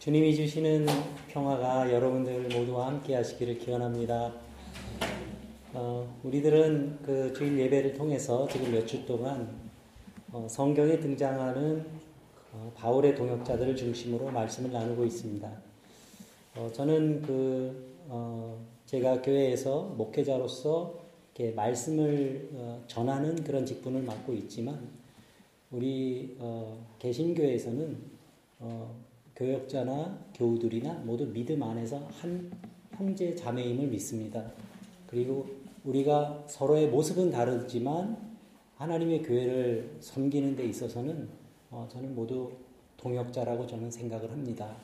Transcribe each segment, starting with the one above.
주님이 주시는 평화가 여러분들 모두와 함께 하시기를 기원합니다. 어, 우리들은 그 주일 예배를 통해서 지금 몇 주 동안 어, 성경에 등장하는 어, 바울의 동역자들을 중심으로 말씀을 나누고 있습니다. 어, 저는 그 어, 제가 교회에서 목회자로서 이렇게 말씀을 어, 전하는 그런 직분을 맡고 있지만 우리 개신교에서는 교역자나 교우들이나 모두 믿음 안에서 한 형제 자매임을 믿습니다. 그리고 우리가 서로의 모습은 다르지만 하나님의 교회를 섬기는 데 있어서는 어, 저는 모두 동역자라고 저는 생각을 합니다.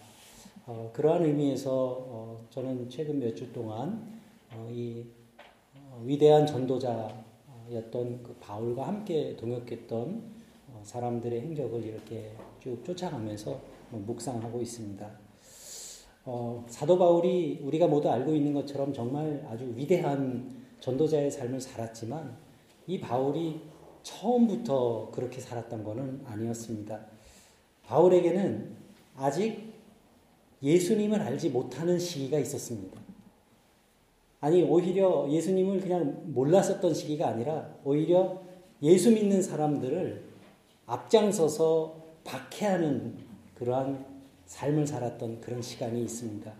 어, 그러한 의미에서 어, 저는 최근 몇 주 동안 어, 이 어, 위대한 전도자였던 그 바울과 함께 동역했던 어, 사람들의 행적을 이렇게 쭉 쫓아가면서 뭐 묵상하고 있습니다. 어, 사도 바울이 우리가 모두 알고 있는 것처럼 정말 아주 위대한 전도자의 삶을 살았지만 이 바울이 처음부터 그렇게 살았던 것은 아니었습니다. 바울에게는 아직 예수님을 알지 못하는 시기가 있었습니다. 아니, 오히려 예수님을 그냥 몰랐었던 시기가 아니라 오히려 예수 믿는 사람들을 앞장서서 박해하는 그러한 삶을 살았던 그런 시간이 있습니다.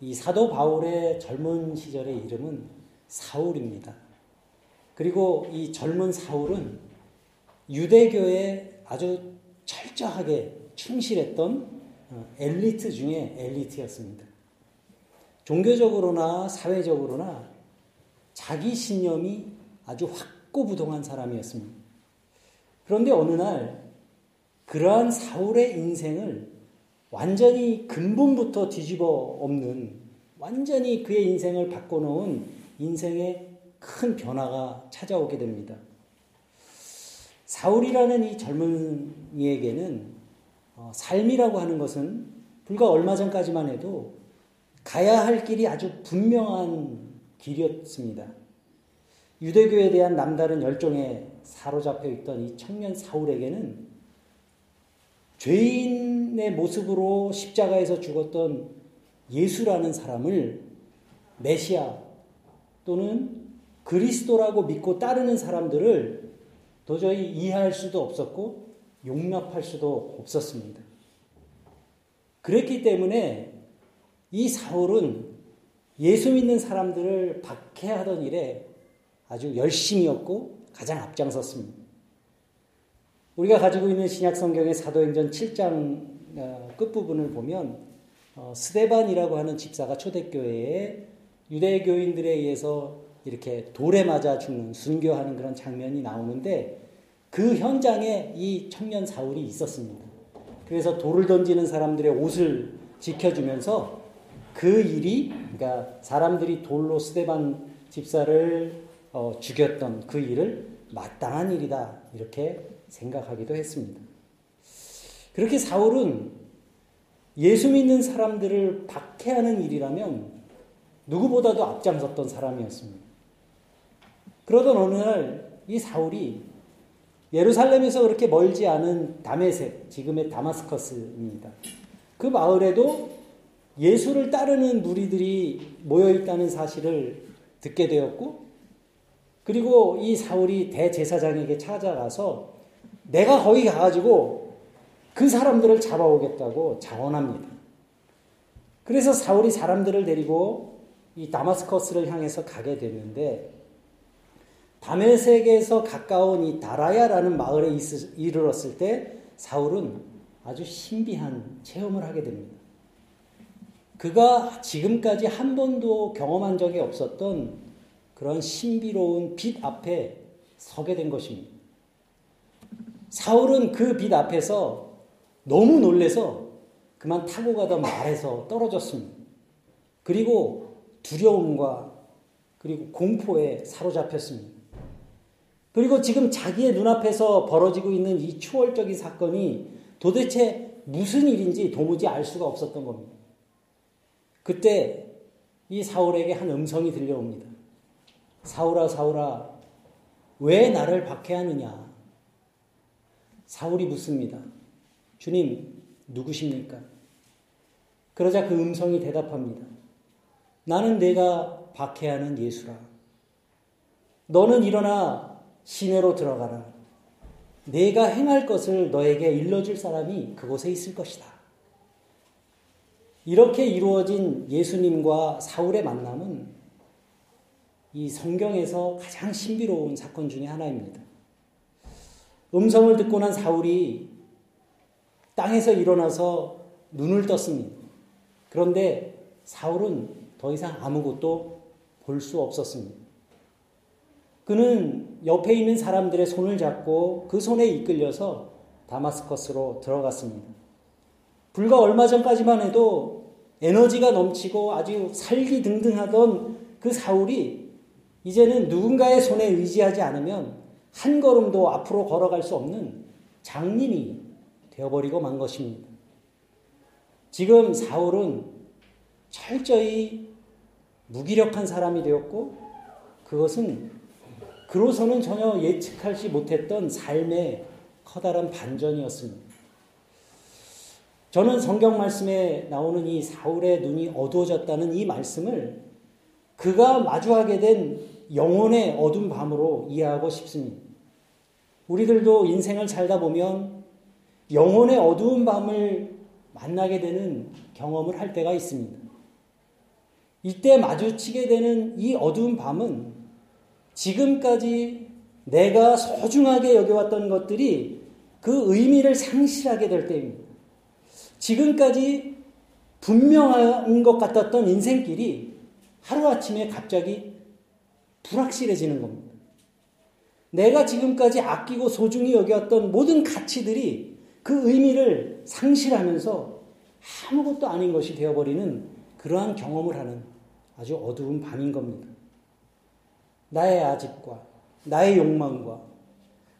이 사도 바울의 젊은 시절의 이름은 사울입니다. 그리고 이 젊은 사울은 유대교에 아주 철저하게 충실했던 어, 엘리트 중에 엘리트였습니다. 종교적으로나 사회적으로나 자기 신념이 아주 확고부동한 사람이었습니다. 그런데 어느 날 그러한 사울의 인생을 완전히 근본부터 뒤집어 엎는 완전히 그의 인생을 바꿔놓은 인생의 큰 변화가 찾아오게 됩니다. 사울이라는 이 젊은이에게는 어, 삶이라고 하는 것은 불과 얼마 전까지만 해도 가야 할 길이 아주 분명한 길이었습니다. 유대교에 대한 남다른 열정에 사로잡혀 있던 이 청년 사울에게는 죄인의 모습으로 십자가에서 죽었던 예수라는 사람을 메시아 또는 그리스도라고 믿고 따르는 사람들을 도저히 이해할 수도 없었고 용납할 수도 없었습니다. 그랬기 때문에 이 사울은 예수 믿는 사람들을 박해하던 일에 아주 열심이었고 가장 앞장섰습니다. 우리가 가지고 있는 신약 성경의 사도행전 7장 어, 끝부분을 보면 어, 스데반이라고 하는 집사가 초대교회에 유대교인들에 의해서 이렇게 돌에 맞아 죽는 순교하는 그런 장면이 나오는데 그 현장에 이 청년 사울이 있었습니다. 그래서 돌을 던지는 사람들의 옷을 지켜주면서 그 일이 그러니까 사람들이 돌로 스데반 집사를 어, 죽였던 그 일을 마땅한 일이다 이렇게 생각하기도 했습니다. 그렇게 사울은 예수 믿는 사람들을 박해하는 일이라면 누구보다도 앞장섰던 사람이었습니다. 그러던 어느 날 이 사울이 예루살렘에서 그렇게 멀지 않은 다메섹, 지금의 다마스커스입니다. 그 마을에도 예수를 따르는 무리들이 모여 있다는 사실을 듣게 되었고, 그리고 이 사울이 대제사장에게 찾아가서 내가 거기 가가지고 그 사람들을 잡아오겠다고 자원합니다. 그래서 사울이 사람들을 데리고 이 다마스커스를 향해서 가게 됐는데 다메섹에서 가까운 이 다라야라는 마을에 이르렀을 때 사울은 아주 신비한 체험을 하게 됩니다. 그가 지금까지 한 번도 경험한 적이 없었던 그런 신비로운 빛 앞에 서게 된 것입니다. 사울은 그 빛 앞에서 너무 놀래서 그만 타고 가던 말에서 떨어졌습니다. 그리고 두려움과 그리고 공포에 사로잡혔습니다. 그리고 지금 자기의 눈앞에서 벌어지고 있는 이 초월적인 사건이 도대체 무슨 일인지 도무지 알 수가 없었던 겁니다. 그때 이 사울에게 한 음성이 들려옵니다. 사울아, 사울아, 왜 나를 박해하느냐? 사울이 묻습니다. 주님, 누구십니까? 그러자 그 음성이 대답합니다. 나는 내가 박해하는 예수라. 너는 일어나 시내로 들어가라. 내가 행할 것을 너에게 일러줄 사람이 그곳에 있을 것이다. 이렇게 이루어진 예수님과 사울의 만남은 이 성경에서 가장 신비로운 사건 중의 하나입니다. 음성을 듣고 난 사울이 땅에서 일어나서 눈을 떴습니다. 그런데 사울은 더 이상 아무것도 볼 수 없었습니다. 그는 옆에 있는 사람들의 손을 잡고 그 손에 이끌려서 다마스커스로 들어갔습니다. 불과 얼마 전까지만 해도 에너지가 넘치고 아주 살기 등등하던 그 사울이 이제는 누군가의 손에 의지하지 않으면 한 걸음도 앞으로 걸어갈 수 없는 장님이 되어버리고 만 것입니다. 지금 사울은 철저히 무기력한 사람이 되었고 그것은 그로서는 전혀 예측하지 못했던 삶의 커다란 반전이었습니다. 저는 성경 말씀에 나오는 이 사울의 눈이 어두워졌다는 이 말씀을 그가 마주하게 된 영혼의 어두운 밤으로 이해하고 싶습니다. 우리들도 인생을 살다 보면 영혼의 어두운 밤을 만나게 되는 경험을 할 때가 있습니다. 이때 마주치게 되는 이 어두운 밤은 지금까지 내가 소중하게 여겨왔던 것들이 그 의미를 상실하게 될 때입니다. 지금까지 분명한 것 같았던 인생길이 하루아침에 갑자기 불확실해지는 겁니다. 내가 지금까지 아끼고 소중히 여겼던 모든 가치들이 그 의미를 상실하면서 아무것도 아닌 것이 되어버리는 그러한 경험을 하는 아주 어두운 밤인 겁니다. 나의 아집과 나의 욕망과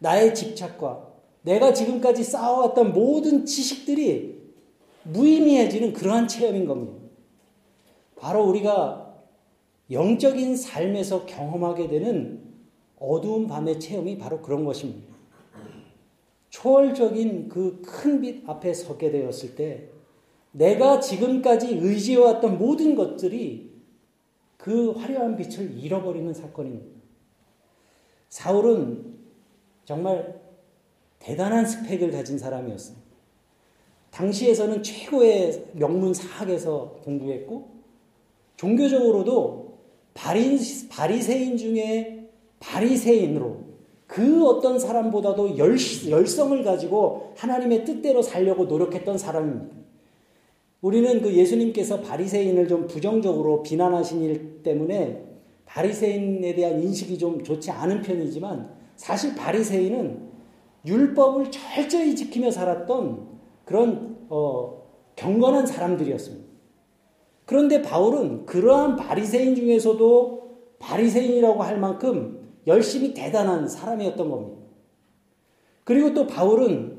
나의 집착과 내가 지금까지 쌓아왔던 모든 지식들이 무의미해지는 그러한 체험인 겁니다. 바로 우리가 영적인 삶에서 경험하게 되는 어두운 밤의 체험이 바로 그런 것입니다. 초월적인 그 큰 빛 앞에 서게 되었을 때 내가 지금까지 의지해왔던 모든 것들이 그 화려한 빛을 잃어버리는 사건입니다. 사울은 정말 대단한 스펙을 가진 사람이었어요. 당시에서는 최고의 명문 사학에서 공부했고 종교적으로도 바리, 바리새인 중에 바리새인으로 그 어떤 사람보다도 열, 열성을 가지고 하나님의 뜻대로 살려고 노력했던 사람입니다. 우리는 그 예수님께서 바리새인을 좀 부정적으로 비난하신 일 때문에 바리새인에 대한 인식이 좀 좋지 않은 편이지만 사실 바리새인은 율법을 철저히 지키며 살았던 그런 어, 경건한 사람들이었습니다. 그런데 바울은 그러한 바리새인 중에서도 바리새인이라고 할 만큼 열심히 대단한 사람이었던 겁니다. 그리고 또 바울은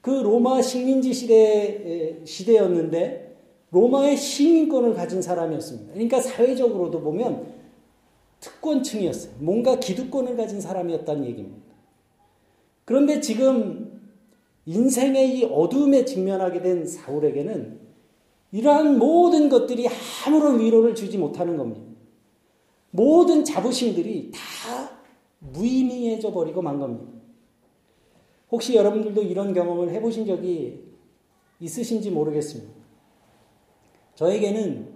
그 로마 식민지 시대 시대였는데 로마의 시민권을 가진 사람이었습니다. 그러니까 사회적으로도 보면 특권층이었어요. 뭔가 기득권을 가진 사람이었다는 얘기입니다. 그런데 지금 인생의 이 어둠에 직면하게 된 사울에게는 이러한 모든 것들이 아무런 위로를 주지 못하는 겁니다. 모든 자부심들이 다 무의미해져 버리고 만 겁니다. 혹시 여러분들도 이런 경험을 해보신 적이 있으신지 모르겠습니다. 저에게는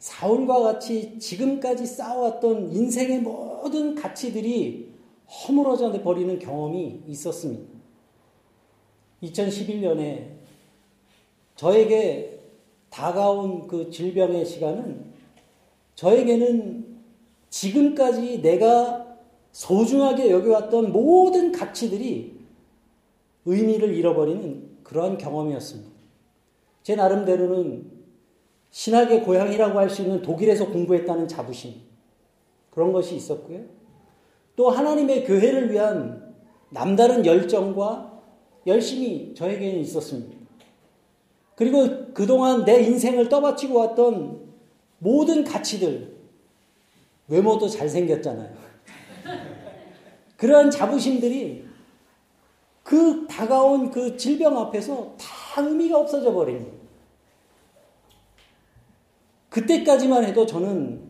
사울과 같이 지금까지 쌓아왔던 인생의 모든 가치들이 허물어져 버리는 경험이 있었습니다. 2011년에 저에게 다가온 그 질병의 시간은 저에게는 지금까지 내가 소중하게 여겨왔던 모든 가치들이 의미를 잃어버리는 그러한 경험이었습니다. 제 나름대로는 신학의 고향이라고 할 수 있는 독일에서 공부했다는 자부심, 그런 것이 있었고요. 또 하나님의 교회를 위한 남다른 열정과 열심이 저에게는 있었습니다. 그리고 그동안 내 인생을 떠받치고 왔던 모든 가치들, 외모도 잘생겼잖아요. 그러한 자부심들이 그 다가온 그 질병 앞에서 다 의미가 없어져 버립니다. 그때까지만 해도 저는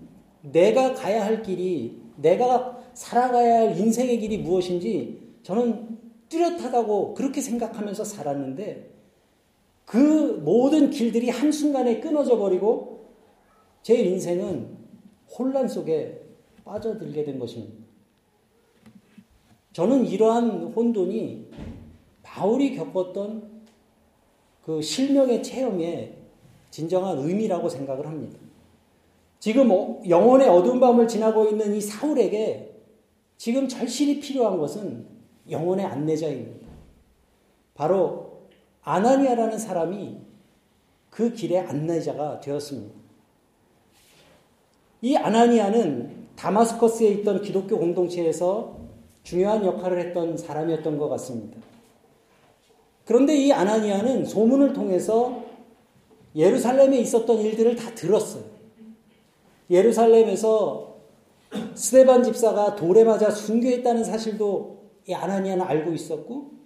내가 가야 할 길이, 내가 살아가야 할 인생의 길이 무엇인지 저는 뚜렷하다고 그렇게 생각하면서 살았는데 그 모든 길들이 한순간에 끊어져 버리고 제 인생은 혼란 속에 빠져들게 된 것입니다. 저는 이러한 혼돈이 바울이 겪었던 그 실명의 체험의 진정한 의미라고 생각을 합니다. 지금 어, 영혼의 어두운 밤을 지나고 있는 이 사울에게 지금 절실히 필요한 것은 영혼의 안내자입니다. 바로 아나니아라는 사람이 그 길의 안내자가 되었습니다. 이 아나니아는 다마스커스에 있던 기독교 공동체에서 중요한 역할을 했던 사람이었던 것 같습니다. 그런데 이 아나니아는 소문을 통해서 예루살렘에 있었던 일들을 다 들었어요. 예루살렘에서 스데반 집사가 돌에 맞아 순교했다는 사실도 이 아나니아는 알고 있었고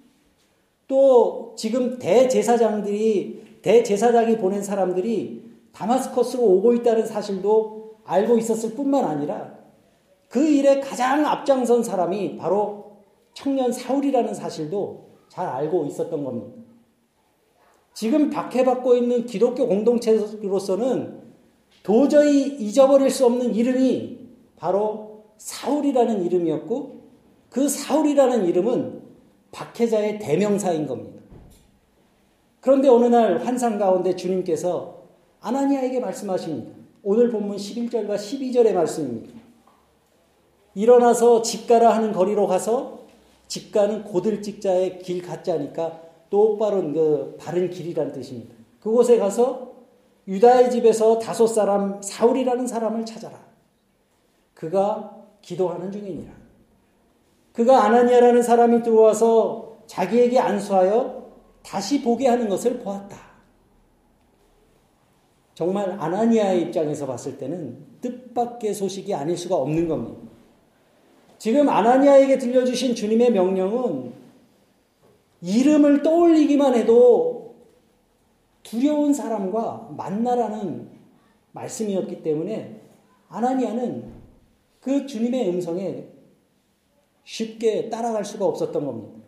또 지금 대제사장들이 대제사장이 보낸 사람들이 다마스커스로 오고 있다는 사실도 알고 있었을 뿐만 아니라 그 일에 가장 앞장선 사람이 바로 청년 사울이라는 사실도 잘 알고 있었던 겁니다. 지금 박해받고 있는 기독교 공동체로서는 도저히 잊어버릴 수 없는 이름이 바로 사울이라는 이름이었고 그 사울이라는 이름은 박해자의 대명사인 겁니다. 그런데 어느 날 환상 가운데 주님께서 아나니아에게 말씀하십니다. 오늘 본문 11절과 12절의 말씀입니다. 일어나서 집가라 하는 거리로 가서 집가는 고들직자의 길 같자니까 똑바른 그 바른 길이란 뜻입니다. 그곳에 가서 유다의 집에서 다섯 사람 사울이라는 사람을 찾아라. 그가 기도하는 중이니라. 그가 아나니아라는 사람이 들어와서 자기에게 안수하여 다시 보게 하는 것을 보았다. 정말 아나니아의 입장에서 봤을 때는 뜻밖의 소식이 아닐 수가 없는 겁니다. 지금 아나니아에게 들려주신 주님의 명령은 이름을 떠올리기만 해도 두려운 사람과 만나라는 말씀이었기 때문에 아나니아는 그 주님의 음성에 쉽게 따라갈 수가 없었던 겁니다.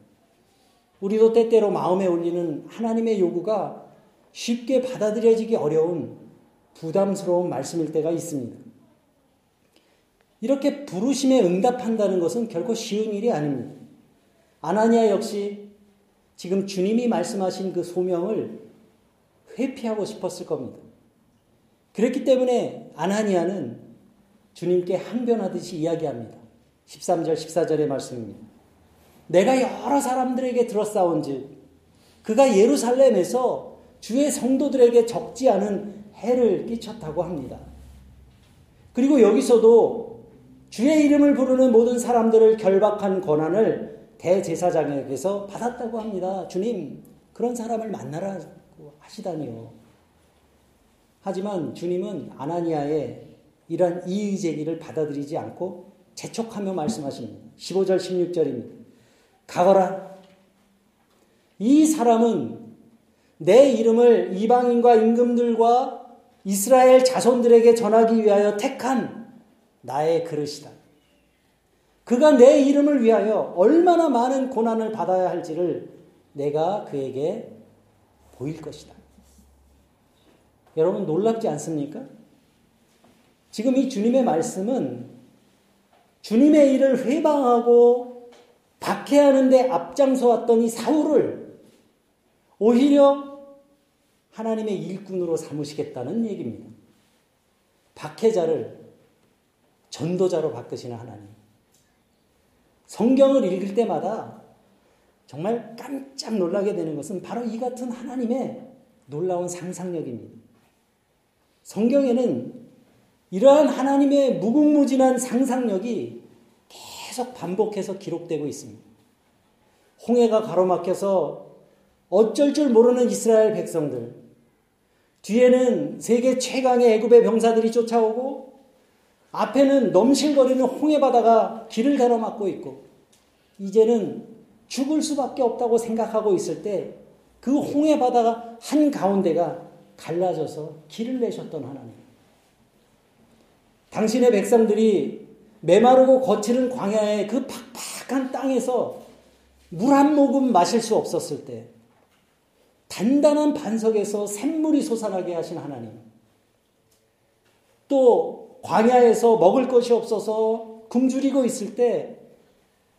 우리도 때때로 마음에 올리는 하나님의 요구가 쉽게 받아들여지기 어려운 부담스러운 말씀일 때가 있습니다. 이렇게 부르심에 응답한다는 것은 결코 쉬운 일이 아닙니다. 아나니아 역시 지금 주님이 말씀하신 그 소명을 회피하고 싶었을 겁니다. 그렇기 때문에 아나니아는 주님께 항변하듯이 이야기합니다. 13절, 14절의 말씀입니다. 내가 여러 사람들에게 들었사온 즉, 그가 예루살렘에서 주의 성도들에게 적지 않은 해를 끼쳤다고 합니다. 그리고 여기서도 주의 이름을 부르는 모든 사람들을 결박한 권한을 대제사장에게서 받았다고 합니다. 주님, 그런 사람을 만나라고 하시다니요. 하지만 주님은 아나니아의 이러한 이의 제기를 받아들이지 않고 재촉하며 말씀하십니다. 15절, 16절입니다. 가거라. 이 사람은 내 이름을 이방인과 임금들과 이스라엘 자손들에게 전하기 위하여 택한 나의 그릇이다. 그가 내 이름을 위하여 얼마나 많은 고난을 받아야 할지를 내가 그에게 보일 것이다. 여러분 놀랍지 않습니까? 지금 이 주님의 말씀은 주님의 일을 회방하고 박해하는데 앞장서 왔던 이 사울을 오히려 하나님의 일꾼으로 삼으시겠다는 얘기입니다. 박해자를 전도자로 바꾸시는 하나님. 성경을 읽을 때마다 정말 깜짝 놀라게 되는 것은 바로 이 같은 하나님의 놀라운 상상력입니다. 성경에는 이러한 하나님의 무궁무진한 상상력이 계속 반복해서 기록되고 있습니다. 홍해가 가로막혀서 어쩔 줄 모르는 이스라엘 백성들, 뒤에는 세계 최강의 애굽의 병사들이 쫓아오고 앞에는 넘실거리는 홍해 바다가 길을 가로막고 있고 이제는 죽을 수밖에 없다고 생각하고 있을 때 그 홍해 바다가 한 가운데가 갈라져서 길을 내셨던 하나님. 당신의 백성들이 메마르고 거칠은 광야의 그 팍팍한 땅에서 물 한 모금 마실 수 없었을 때 단단한 반석에서 샘물이 솟아나게 하신 하나님. 또 광야에서 먹을 것이 없어서 굶주리고 있을 때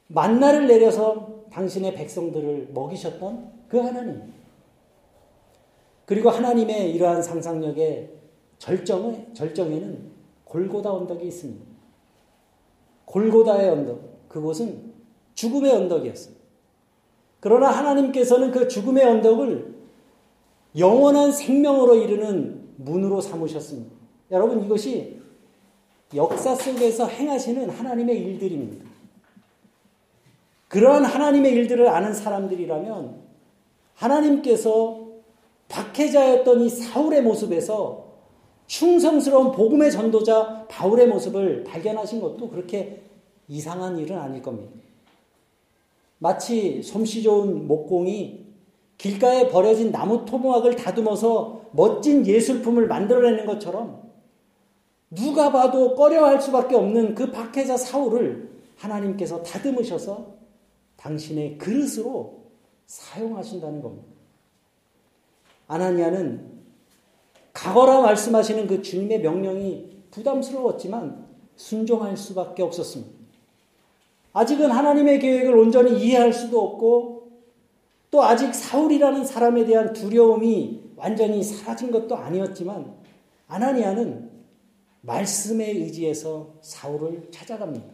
만나를 내려서 당신의 백성들을 먹이셨던 그 하나님. 그리고 하나님의 이러한 상상력의 절정의, 절정에는 골고다 언덕이 있습니다. 골고다의 언덕. 그곳은 죽음의 언덕이었어요. 그러나 하나님께서는 그 죽음의 언덕을 영원한 생명으로 이르는 문으로 삼으셨습니다. 여러분 이것이 역사 속에서 행하시는 하나님의 일들입니다. 그러한 하나님의 일들을 아는 사람들이라면 하나님께서 박해자였던 이 사울의 모습에서 충성스러운 복음의 전도자 바울의 모습을 발견하신 것도 그렇게 이상한 일은 아닐 겁니다. 마치 솜씨 좋은 목공이 길가에 버려진 나무 토목을 다듬어서 멋진 예술품을 만들어내는 것처럼 누가 봐도 꺼려할 수밖에 없는 그 박해자 사울을 하나님께서 다듬으셔서 당신의 그릇으로 사용하신다는 겁니다. 아나니아는 가거라 말씀하시는 그 주님의 명령이 부담스러웠지만 순종할 수밖에 없었습니다. 아직은 하나님의 계획을 온전히 이해할 수도 없고 또 아직 사울이라는 사람에 대한 두려움이 완전히 사라진 것도 아니었지만 아나니아는 말씀에 의지해서 사울을 찾아갑니다.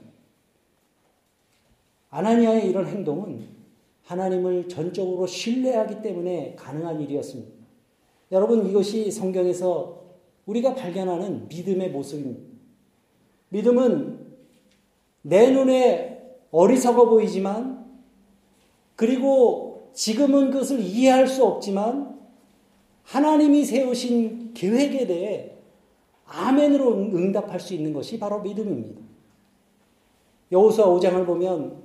아나니아의 이런 행동은 하나님을 전적으로 신뢰하기 때문에 가능한 일이었습니다. 여러분 이것이 성경에서 우리가 발견하는 믿음의 모습입니다. 믿음은 내 눈에 어리석어 보이지만 그리고 지금은 그것을 이해할 수 없지만 하나님이 세우신 계획에 대해 아멘으로 응답할 수 있는 것이 바로 믿음입니다. 여호수아 5장을 보면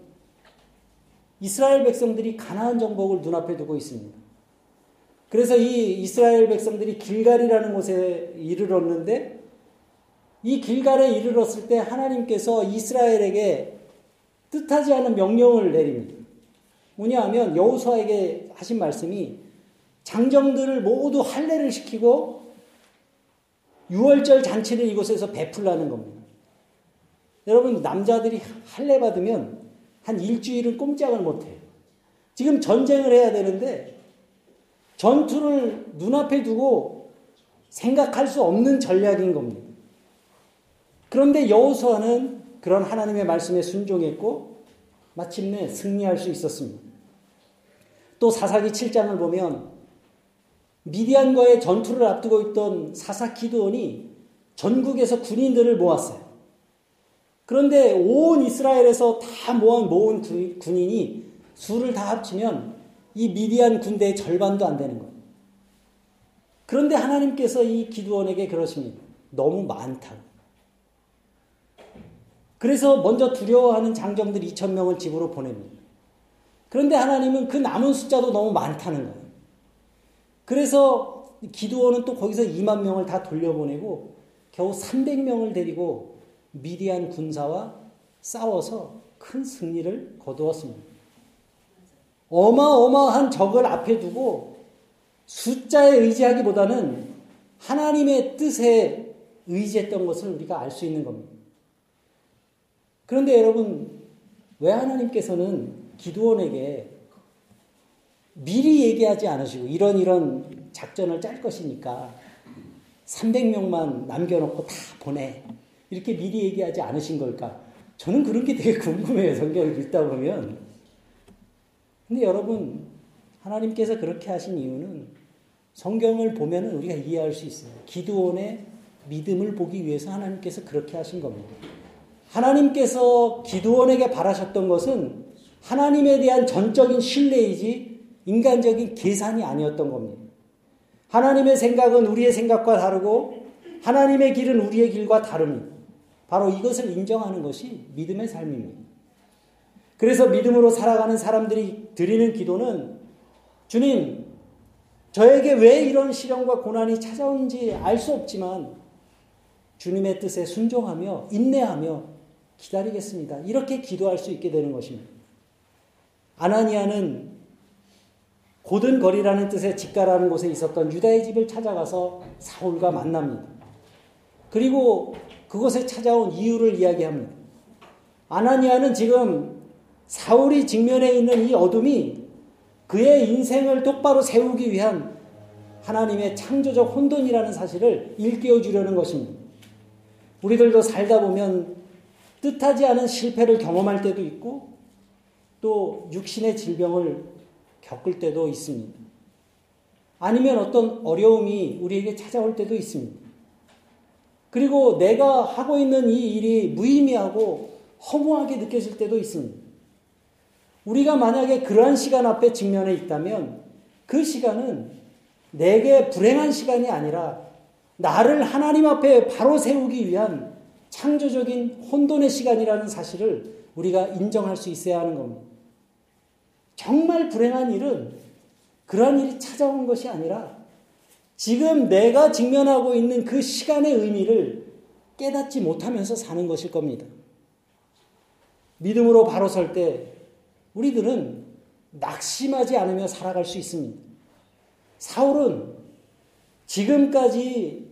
이스라엘 백성들이 가나안 정복을 눈앞에 두고 있습니다. 그래서 이 이스라엘 백성들이 길갈이라는 곳에 이르렀는데 이 길갈에 이르렀을 때 하나님께서 이스라엘에게 뜻하지 않은 명령을 내립니다. 뭐냐 하면 여호수아에게 하신 말씀이 장정들을 모두 할례를 시키고 6월절 잔치를 이곳에서 베풀라는 겁니다. 여러분 남자들이 할례 받으면 한 일주일은 꼼짝을 못해요. 지금 전쟁을 해야 되는데 전투를 눈앞에 두고 생각할 수 없는 전략인 겁니다. 그런데 여호수아는 그런 하나님의 말씀에 순종했고 마침내 승리할 수 있었습니다. 또 사사기 7장을 보면 미디안과의 전투를 앞두고 있던 사사 기드온이 전국에서 군인들을 모았어요. 그런데 온 이스라엘에서 다 모은 모은 군인이 수를 다 합치면 이 미디안 군대의 절반도 안 되는 거예요. 그런데 하나님께서 이 기드온에게 그러십니다. 너무 많다. 그래서 먼저 두려워하는 장정들 2천 명을 집으로 보냅니다. 그런데 하나님은 그 남은 숫자도 너무 많다는 거예요. 그래서 기드온은 또 거기서 2만 명을 다 돌려보내고 겨우 300명을 데리고 미디안 군사와 싸워서 큰 승리를 거두었습니다. 어마어마한 적을 앞에 두고 숫자에 의지하기보다는 하나님의 뜻에 의지했던 것을 우리가 알 수 있는 겁니다. 그런데 여러분, 왜 하나님께서는 기도원에게 미리 얘기하지 않으시고 이런 이런 작전을 짤 것이니까 300명만 남겨놓고 다 보내. 이렇게 미리 얘기하지 않으신 걸까? 저는 그런 게 되게 궁금해요. 성경을 읽다 보면. 근데 여러분, 하나님께서 그렇게 하신 이유는 성경을 보면 우리가 이해할 수 있어요. 기도원의 믿음을 보기 위해서 하나님께서 그렇게 하신 겁니다. 하나님께서 기도원에게 바라셨던 것은 하나님에 대한 전적인 신뢰이지 인간적인 계산이 아니었던 겁니다. 하나님의 생각은 우리의 생각과 다르고 하나님의 길은 우리의 길과 다릅니다. 바로 이것을 인정하는 것이 믿음의 삶입니다. 그래서 믿음으로 살아가는 사람들이 드리는 기도는 주님, 저에게 왜 이런 시련과 고난이 찾아오는지 알 수 없지만 주님의 뜻에 순종하며 인내하며 기다리겠습니다. 이렇게 기도할 수 있게 되는 것입니다. 아나니아는 고든 거리라는 뜻의 집가라는 곳에 있었던 유다의 집을 찾아가서 사울과 만납니다. 그리고 그곳에 찾아온 이유를 이야기합니다. 아나니아는 지금 사울이 직면해 있는 이 어둠이 그의 인생을 똑바로 세우기 위한 하나님의 창조적 혼돈이라는 사실을 일깨워 주려는 것입니다. 우리들도 살다 보면 뜻하지 않은 실패를 경험할 때도 있고 또 육신의 질병을 겪을 때도 있습니다. 아니면 어떤 어려움이 우리에게 찾아올 때도 있습니다. 그리고 내가 하고 있는 이 일이 무의미하고 허무하게 느껴질 때도 있습니다. 우리가 만약에 그러한 시간 앞에 직면해 있다면 그 시간은 내게 불행한 시간이 아니라 나를 하나님 앞에 바로 세우기 위한 창조적인 혼돈의 시간이라는 사실을 우리가 인정할 수 있어야 하는 겁니다. 정말 불행한 일은 그러한 일이 찾아온 것이 아니라 지금 내가 직면하고 있는 그 시간의 의미를 깨닫지 못하면서 사는 것일 겁니다. 믿음으로 바로 설 때 우리들은 낙심하지 않으며 살아갈 수 있습니다. 사울은 지금까지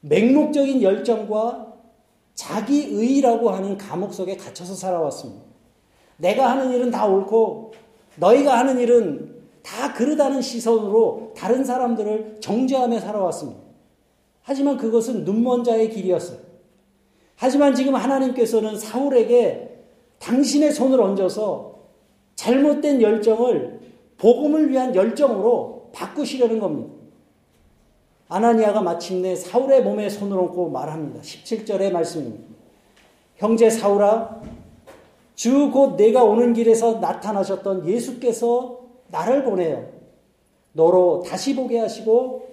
맹목적인 열정과 자기 의라고 하는 감옥 속에 갇혀서 살아왔습니다. 내가 하는 일은 다 옳고 너희가 하는 일은 다 그르다는 시선으로 다른 사람들을 정죄하며 살아왔습니다. 하지만 그것은 눈먼 자의 길이었어요. 하지만 지금 하나님께서는 사울에게 당신의 손을 얹어서 잘못된 열정을 복음을 위한 열정으로 바꾸시려는 겁니다. 아나니아가 마침내 사울의 몸에 손을 얹고 말합니다. 17절의 말씀입니다. 형제 사울아, 주 곧 내가 오는 길에서 나타나셨던 예수께서 나를 보내요. 너로 다시 보게 하시고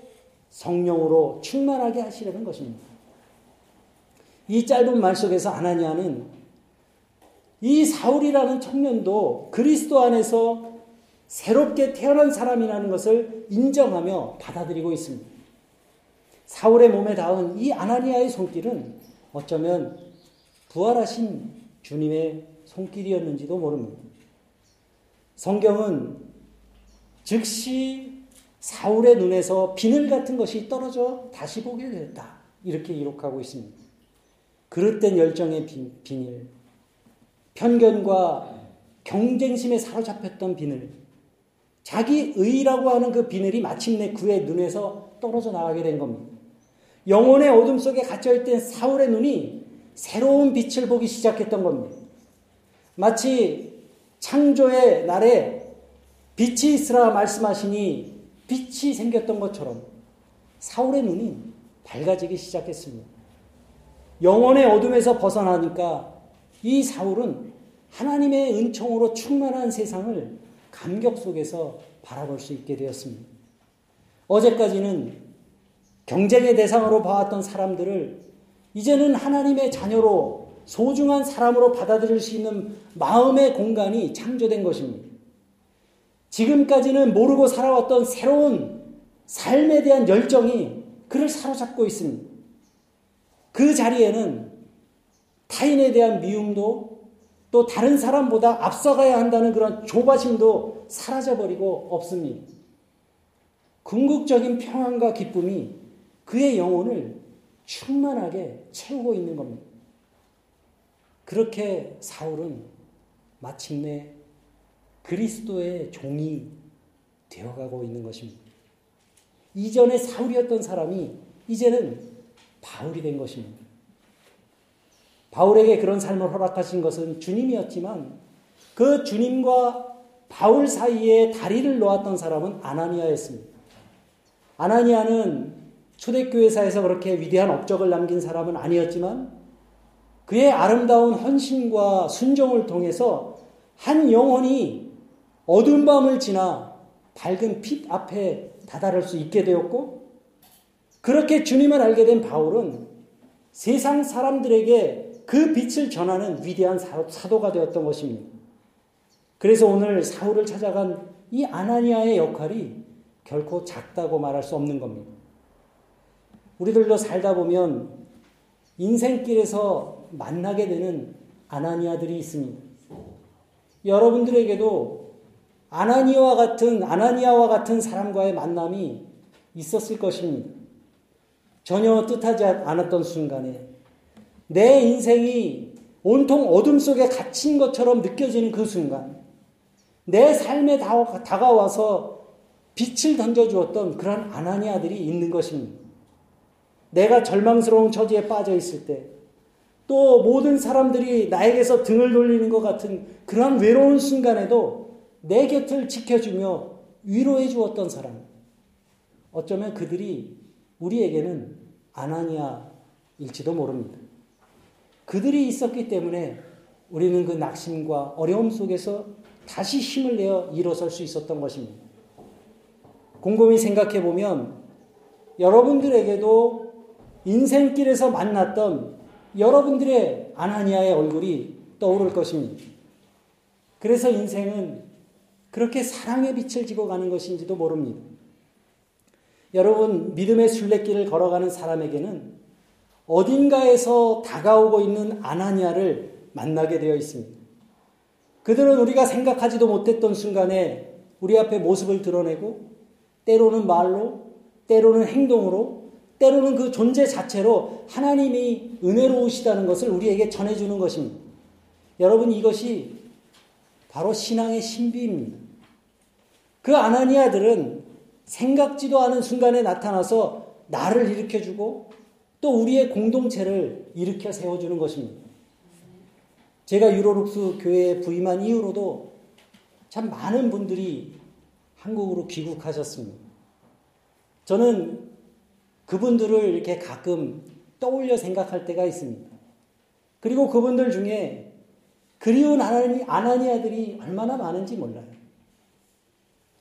성령으로 충만하게 하시려는 것입니다. 이 짧은 말 속에서 아나니아는 이 사울이라는 청년도 그리스도 안에서 새롭게 태어난 사람이라는 것을 인정하며 받아들이고 있습니다. 사울의 몸에 닿은 이 아나니아의 손길은 어쩌면 부활하신 주님의 손길이었는지도 모릅니다. 성경은 즉시 사울의 눈에서 비늘 같은 것이 떨어져 다시 보게 되었다. 이렇게 기록하고 있습니다. 그릇된 열정의 비닐, 편견과 경쟁심에 사로잡혔던 비늘, 자기 의라고 하는 그 비늘이 마침내 그의 눈에서 떨어져 나가게 된 겁니다. 영혼의 어둠 속에 갇혀있던 사울의 눈이 새로운 빛을 보기 시작했던 겁니다. 마치 창조의 날에 빛이 있으라 말씀하시니 빛이 생겼던 것처럼 사울의 눈이 밝아지기 시작했습니다. 영혼의 어둠에서 벗어나니까 이 사울은 하나님의 은총으로 충만한 세상을 감격 속에서 바라볼 수 있게 되었습니다. 어제까지는 경쟁의 대상으로 봐왔던 사람들을 이제는 하나님의 자녀로 소중한 사람으로 받아들일 수 있는 마음의 공간이 창조된 것입니다. 지금까지는 모르고 살아왔던 새로운 삶에 대한 열정이 그를 사로잡고 있습니다. 그 자리에는 타인에 대한 미움도 또 다른 사람보다 앞서가야 한다는 그런 조바심도 사라져버리고 없습니다. 궁극적인 평안과 기쁨이 그의 영혼을 충만하게 채우고 있는 겁니다. 그렇게 사울은 마침내 그리스도의 종이 되어가고 있는 것입니다. 이전에 사울이었던 사람이 이제는 바울이 된 것입니다. 바울에게 그런 삶을 허락하신 것은 주님이었지만 그 주님과 바울 사이에 다리를 놓았던 사람은 아나니아였습니다. 아나니아는 초대교회사에서 그렇게 위대한 업적을 남긴 사람은 아니었지만 그의 아름다운 헌신과 순종을 통해서 한 영혼이 어두운 밤을 지나 밝은 빛 앞에 다다를 수 있게 되었고 그렇게 주님을 알게 된 바울은 세상 사람들에게 그 빛을 전하는 위대한 사도가 되었던 것입니다. 그래서 오늘 사울을 찾아간 이 아나니아의 역할이 결코 작다고 말할 수 없는 겁니다. 우리들도 살다 보면 인생길에서 만나게 되는 아나니아들이 있습니다. 여러분들에게도 아나니아와 같은 아나니아와 같은 사람과의 만남이 있었을 것입니다. 전혀 뜻하지 않았던 순간에 내 인생이 온통 어둠 속에 갇힌 것처럼 느껴지는 그 순간, 내 삶에 다가와서 빛을 던져주었던 그런 아나니아들이 있는 것입니다. 내가 절망스러운 처지에 빠져 있을 때, 또 모든 사람들이 나에게서 등을 돌리는 것 같은 그런 외로운 순간에도 내 곁을 지켜주며 위로해 주었던 사람. 어쩌면 그들이 우리에게는 아나니아일지도 모릅니다. 그들이 있었기 때문에 우리는 그 낙심과 어려움 속에서 다시 힘을 내어 일어설 수 있었던 것입니다. 곰곰이 생각해 보면 여러분들에게도 인생길에서 만났던 여러분들의 아나니아의 얼굴이 떠오를 것입니다. 그래서 인생은 그렇게 사랑의 빛을 지고 가는 것인지도 모릅니다. 여러분, 믿음의 순례길을 걸어가는 사람에게는 어딘가에서 다가오고 있는 아나니아를 만나게 되어 있습니다. 그들은 우리가 생각하지도 못했던 순간에 우리 앞에 모습을 드러내고 때로는 말로, 때로는 행동으로, 때로는 그 존재 자체로 하나님이 은혜로우시다는 것을 우리에게 전해주는 것입니다. 여러분 이것이 바로 신앙의 신비입니다. 그 아나니아들은 생각지도 않은 순간에 나타나서 나를 일으켜주고 또 우리의 공동체를 일으켜 세워주는 것입니다. 제가 유로룩스 교회에 부임한 이후로도 참 많은 분들이 한국으로 귀국하셨습니다. 저는 그분들을 이렇게 가끔 떠올려 생각할 때가 있습니다. 그리고 그분들 중에 그리운 아나니, 아나니아들이 얼마나 많은지 몰라요.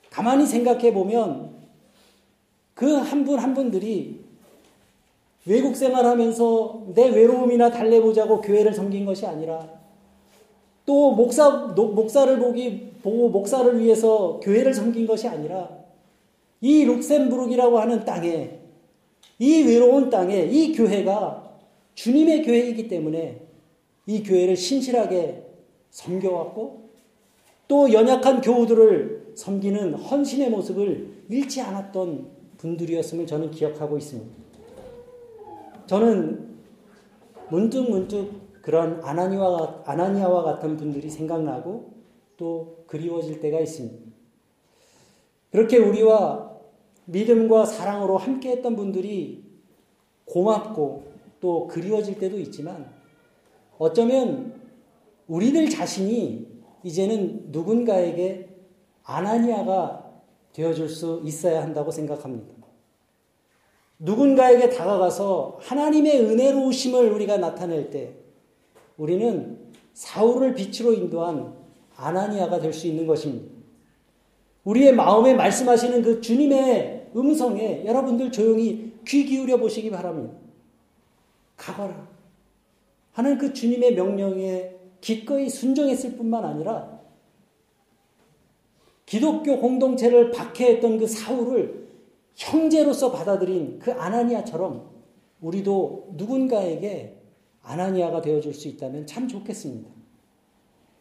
가만히 생각해 보면 그 한 분한 분들이 외국 생활하면서 내 외로움이나 달래보자고 교회를 섬긴 것이 아니라 또 목사 목사를 보기 보고 목사를 위해서 교회를 섬긴 것이 아니라 이 룩셈부르크라고 하는 땅에 이 외로운 땅에 이 교회가 주님의 교회이기 때문에 이 교회를 신실하게 섬겨왔고 또 연약한 교우들을 섬기는 헌신의 모습을 잃지 않았던 분들이었음을 저는 기억하고 있습니다. 저는 문득 문득 그런 아나니와, 아나니아와 같은 분들이 생각나고 또 그리워질 때가 있습니다. 그렇게 우리와 믿음과 사랑으로 함께 했던 분들이 고맙고 또 그리워질 때도 있지만 어쩌면 우리들 자신이 이제는 누군가에게 아나니아가 되어줄 수 있어야 한다고 생각합니다. 누군가에게 다가가서 하나님의 은혜로우심을 우리가 나타낼 때 우리는 사울을 빛으로 인도한 아나니아가 될 수 있는 것입니다. 우리의 마음에 말씀하시는 그 주님의 음성에 여러분들 조용히 귀 기울여 보시기 바랍니다. 가거라. 하는 그 주님의 명령에 기꺼이 순종했을 뿐만 아니라 기독교 공동체를 박해했던 그 사울을 형제로서 받아들인 그 아나니아처럼 우리도 누군가에게 아나니아가 되어줄 수 있다면 참 좋겠습니다.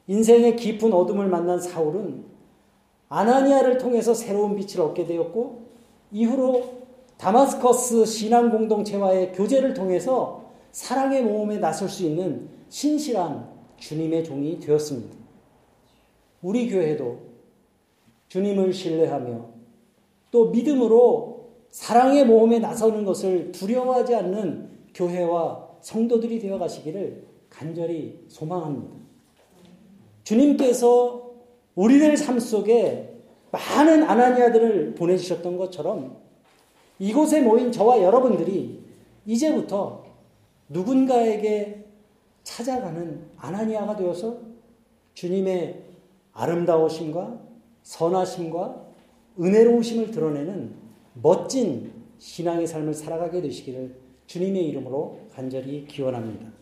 인생의 깊은 어둠을 만난 사울은 아나니아를 통해서 새로운 빛을 얻게 되었고 이후로 다마스커스 신앙 공동체와의 교제를 통해서 사랑의 모험에 나설 수 있는 신실한 주님의 종이 되었습니다. 우리 교회도 주님을 신뢰하며 또 믿음으로 사랑의 모험에 나서는 것을 두려워하지 않는 교회와 성도들이 되어 가시기를 간절히 소망합니다. 주님께서 우리들 삶 속에 많은 아나니아들을 보내주셨던 것처럼 이곳에 모인 저와 여러분들이 이제부터 누군가에게 찾아가는 아나니아가 되어서 주님의 아름다우심과 선하심과 은혜로우심을 드러내는 멋진 신앙의 삶을 살아가게 되시기를 주님의 이름으로 간절히 기원합니다.